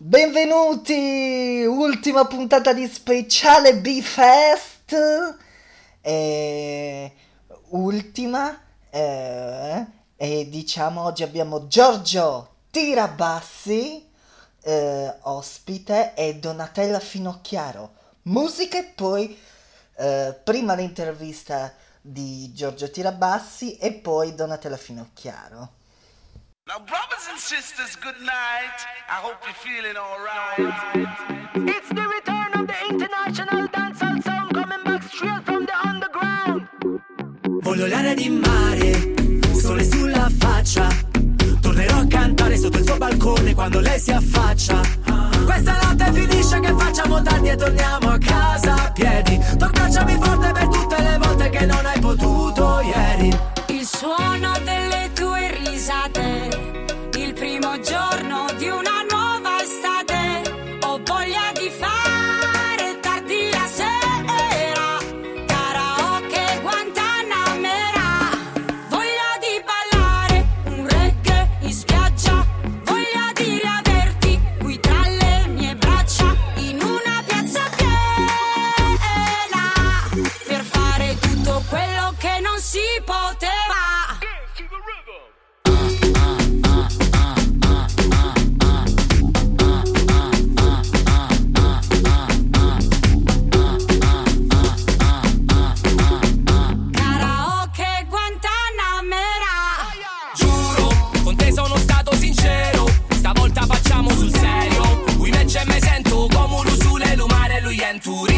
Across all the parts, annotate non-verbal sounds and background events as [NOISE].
Benvenuti! Ultima puntata di speciale B-Fest. E... Ultima. Eh... E diciamo oggi abbiamo Giorgio Tirabassi, eh, ospite, e Donatella Finocchiaro. Musica e poi eh, prima l'intervista di Giorgio Tirabassi e poi Donatella Finocchiaro. Now, brothers and sisters, good night. I hope you're feeling alright. It's the return of the international dancehall sound coming back straight from the underground. Voglio l'aria di mare, sole sulla faccia. Tornerò a cantare sotto il suo balcone quando lei si affaccia. Questa notte finisce che facciamo tardi e torniamo a casa a piedi. Tu abbracciami forte per tutte le volte che non hai potuto ieri. Il suono giorno Venturi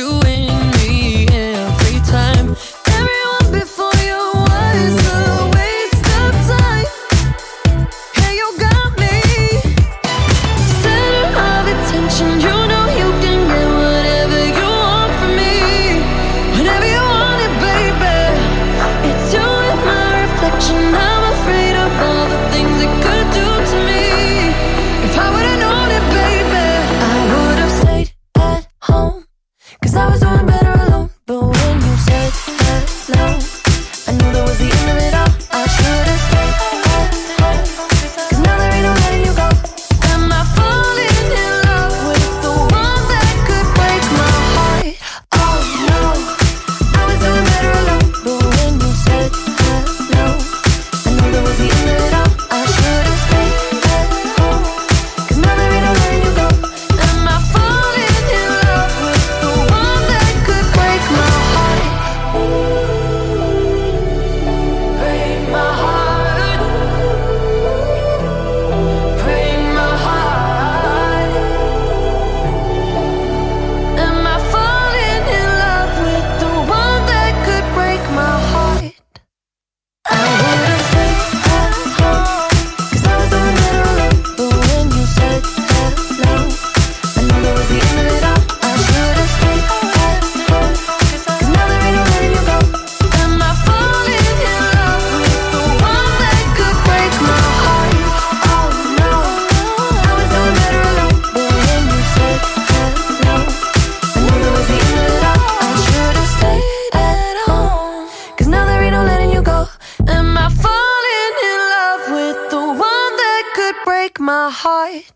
you my heart.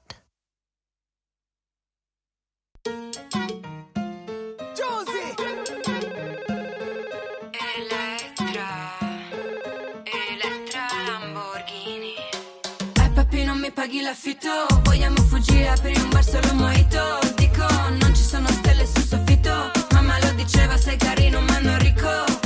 paghi l'affitto Vogliamo fuggire, apri un bar solo moito. Dico, non ci sono stelle sul soffitto Mamma lo diceva, sei carino ma non ricco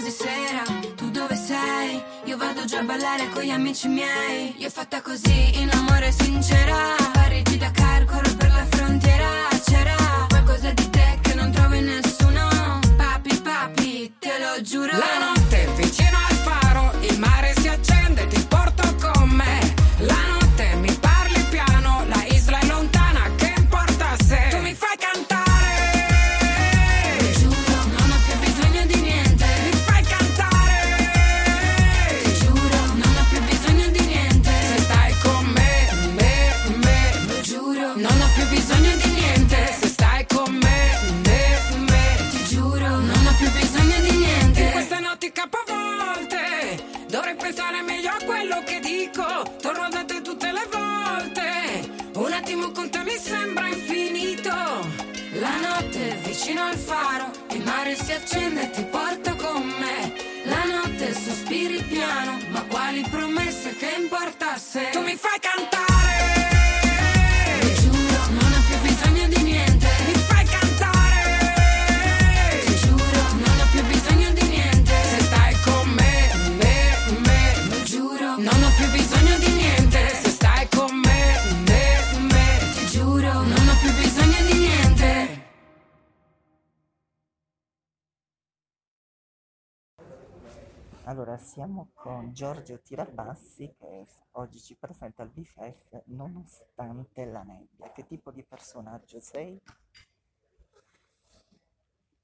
quasi sera, tu dove sei? Io vado già a ballare con gli amici miei. Io fatta così, in amore sincera. Parigi da car, corro per la frontiera. C'era qualcosa di te che non trovo in nessuno. Papi, papi, te lo giuro. La notte Allora, siamo con Giorgio Tirabassi che oggi ci presenta il BFF nonostante la nebbia. Che tipo di personaggio sei?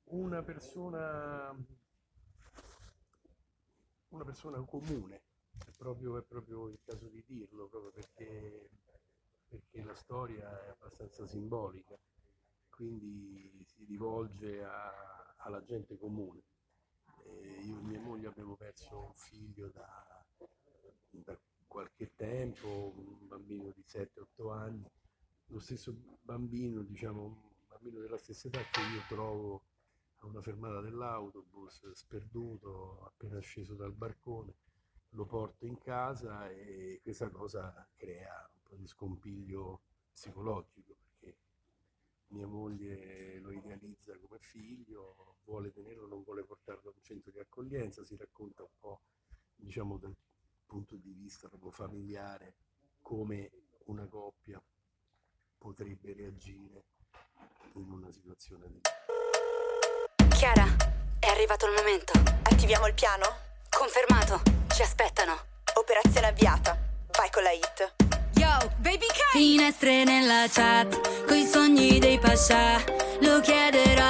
Una persona, una persona comune, è proprio, è proprio il caso di dirlo, proprio perché, perché la storia è abbastanza simbolica, quindi si rivolge a, alla gente comune eh, io e mia moglie abbiamo perso un figlio da, da qualche tempo, un bambino di 7-8 anni, lo stesso bambino, diciamo, un bambino della stessa età che io trovo a una fermata dell'autobus, sperduto, appena sceso dal barcone, lo porto in casa e questa cosa crea un po' di scompiglio psicologico mia moglie lo idealizza come figlio, vuole tenerlo, non vuole portarlo a un centro di accoglienza, si racconta un po', diciamo, dal punto di vista proprio familiare, come una coppia potrebbe reagire in una situazione di... Chiara, è arrivato il momento. Attiviamo il piano? Confermato, ci aspettano. Operazione avviata. Vai con la hit. Yo, baby K. Finestre nella chat, coi sogni dei pascià, lo chiederò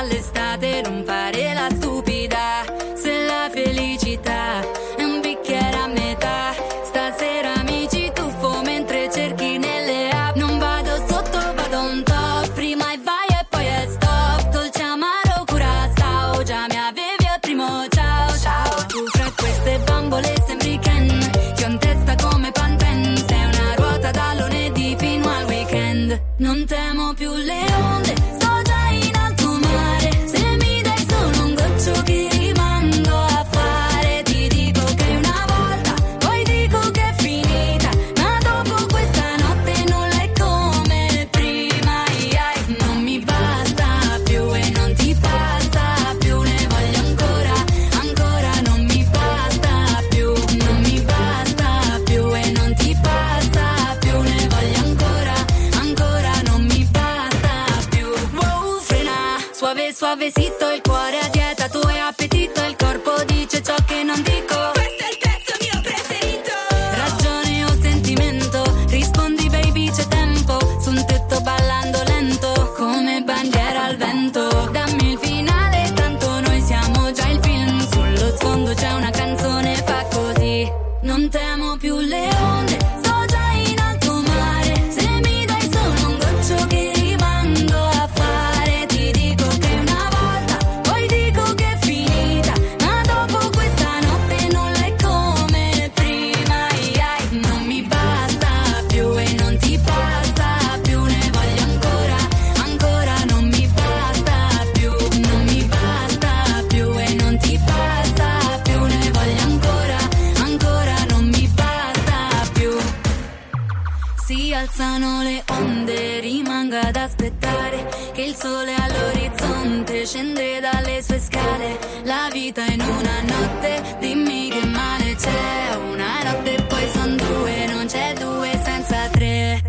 alzano le onde, rimango ad aspettare che il sole all'orizzonte scende dalle sue scale. La vita in una notte, dimmi che male c'è, una notte e poi son due, non c'è due senza tre.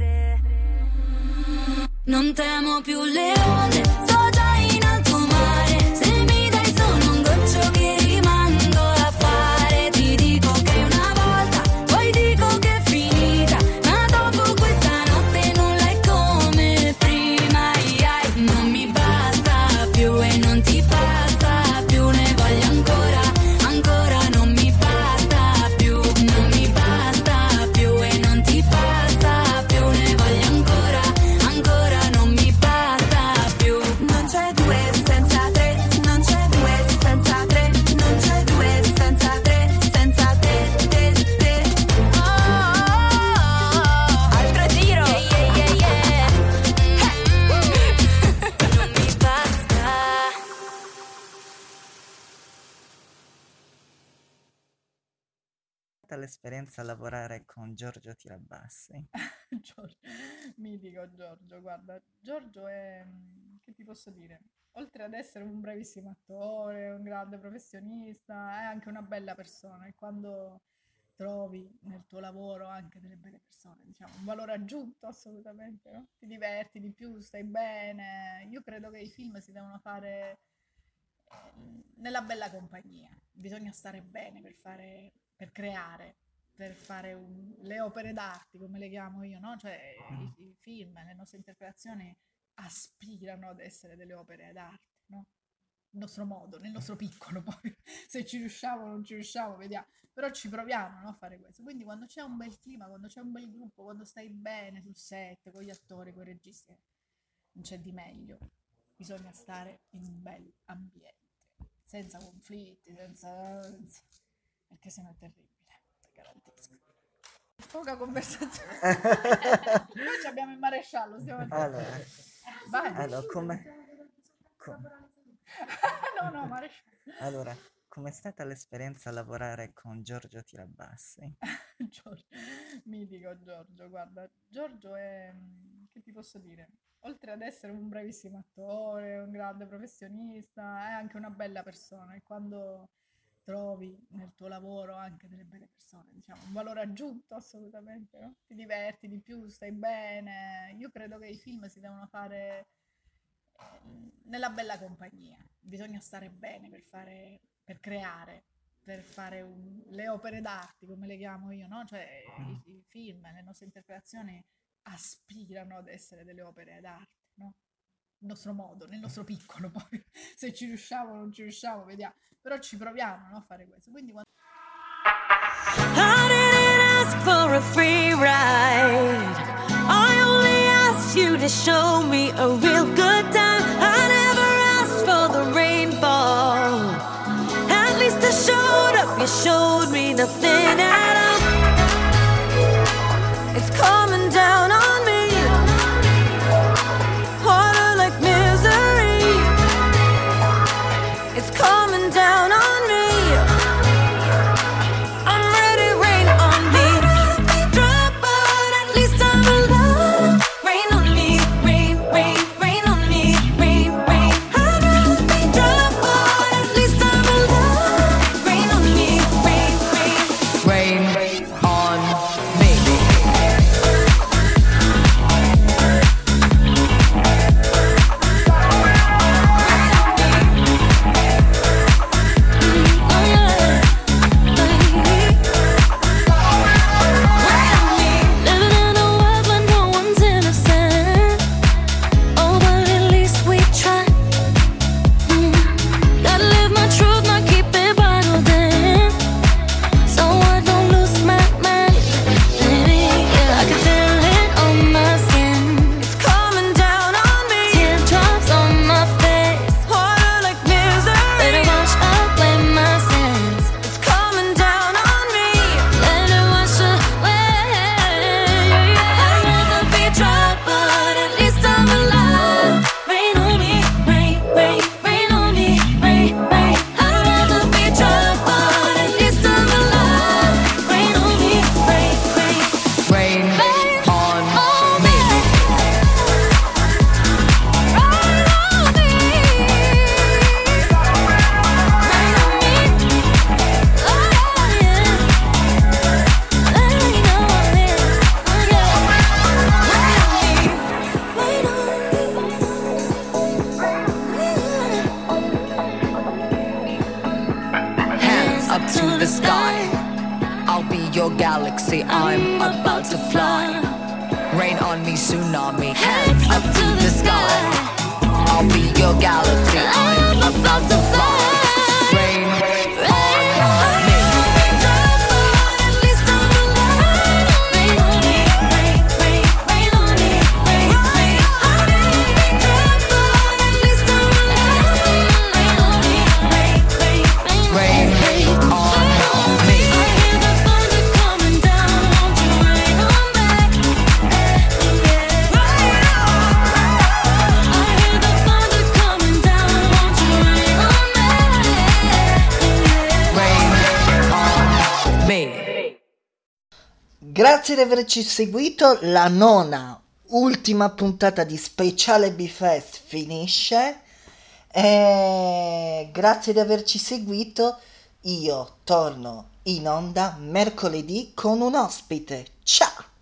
Non temo più le onde. L'esperienza a lavorare con Giorgio Tirabassi? [LAUGHS] Giorgio, mitico Giorgio, guarda, Giorgio è, mm, che ti posso dire, oltre ad essere un bravissimo attore, un grande professionista, è anche una bella persona e quando trovi nel tuo lavoro anche delle belle persone, diciamo, un valore aggiunto assolutamente, no? Ti diverti di più, stai bene. Io credo che i film si devono fare eh, nella bella compagnia, bisogna stare bene per fare, per creare, per fare un- le opere d'arte, come le chiamo io, no? Cioè i, i film, le nostre interpretazioni aspirano ad essere delle opere d'arte, no? Il nostro modo, nel nostro piccolo, [LAUGHS] poi se ci riusciamo o non ci riusciamo, vediamo. Però ci proviamo no, a fare questo. Quindi quando c'è un bel clima, quando c'è un bel gruppo, quando stai bene sul set, con gli attori, con i registi, non c'è di meglio. Bisogna stare in un bel ambiente, senza conflitti, senza... senza- perché sennò è terribile, ti garantisco. Poca conversazione. [LAUGHS] Noi ci abbiamo il maresciallo, stiamo Allora, Vai. allora come, com- [LAUGHS] no, no, maresciallo. allora, com'è stata l'esperienza a lavorare con Giorgio Tirabassi? [LAUGHS] Giorgio, mitico Giorgio, guarda, Giorgio è, mm, che ti posso dire, oltre ad essere un bravissimo attore, un grande professionista, è anche una bella persona e quando trovi nel tuo lavoro anche delle belle persone, diciamo, un valore aggiunto assolutamente, no? Ti diverti di più, stai bene. Io credo che i film si devono fare eh, nella bella compagnia, bisogna stare bene per fare, per creare, per fare un- le opere d'arte, come le chiamo io, no? Cioè i, i film, le nostre interpretazioni aspirano ad essere delle opere d'arte, no? Nostro modo, nel nostro piccolo, [LAUGHS] poi se ci riusciamo o non ci riusciamo, vediamo. Però ci proviamo no, a fare questo. Quindi quando showed me nothing at all. It's coming down your galaxy. I'm about to fly. Rain on me, tsunami, hands up to the sky. I'll be your galaxy. I'm about to fly. Grazie di averci seguito, la nona, ultima puntata di Speciale B-Fest finisce. E grazie di averci seguito, io torno in onda mercoledì con un ospite. Ciao!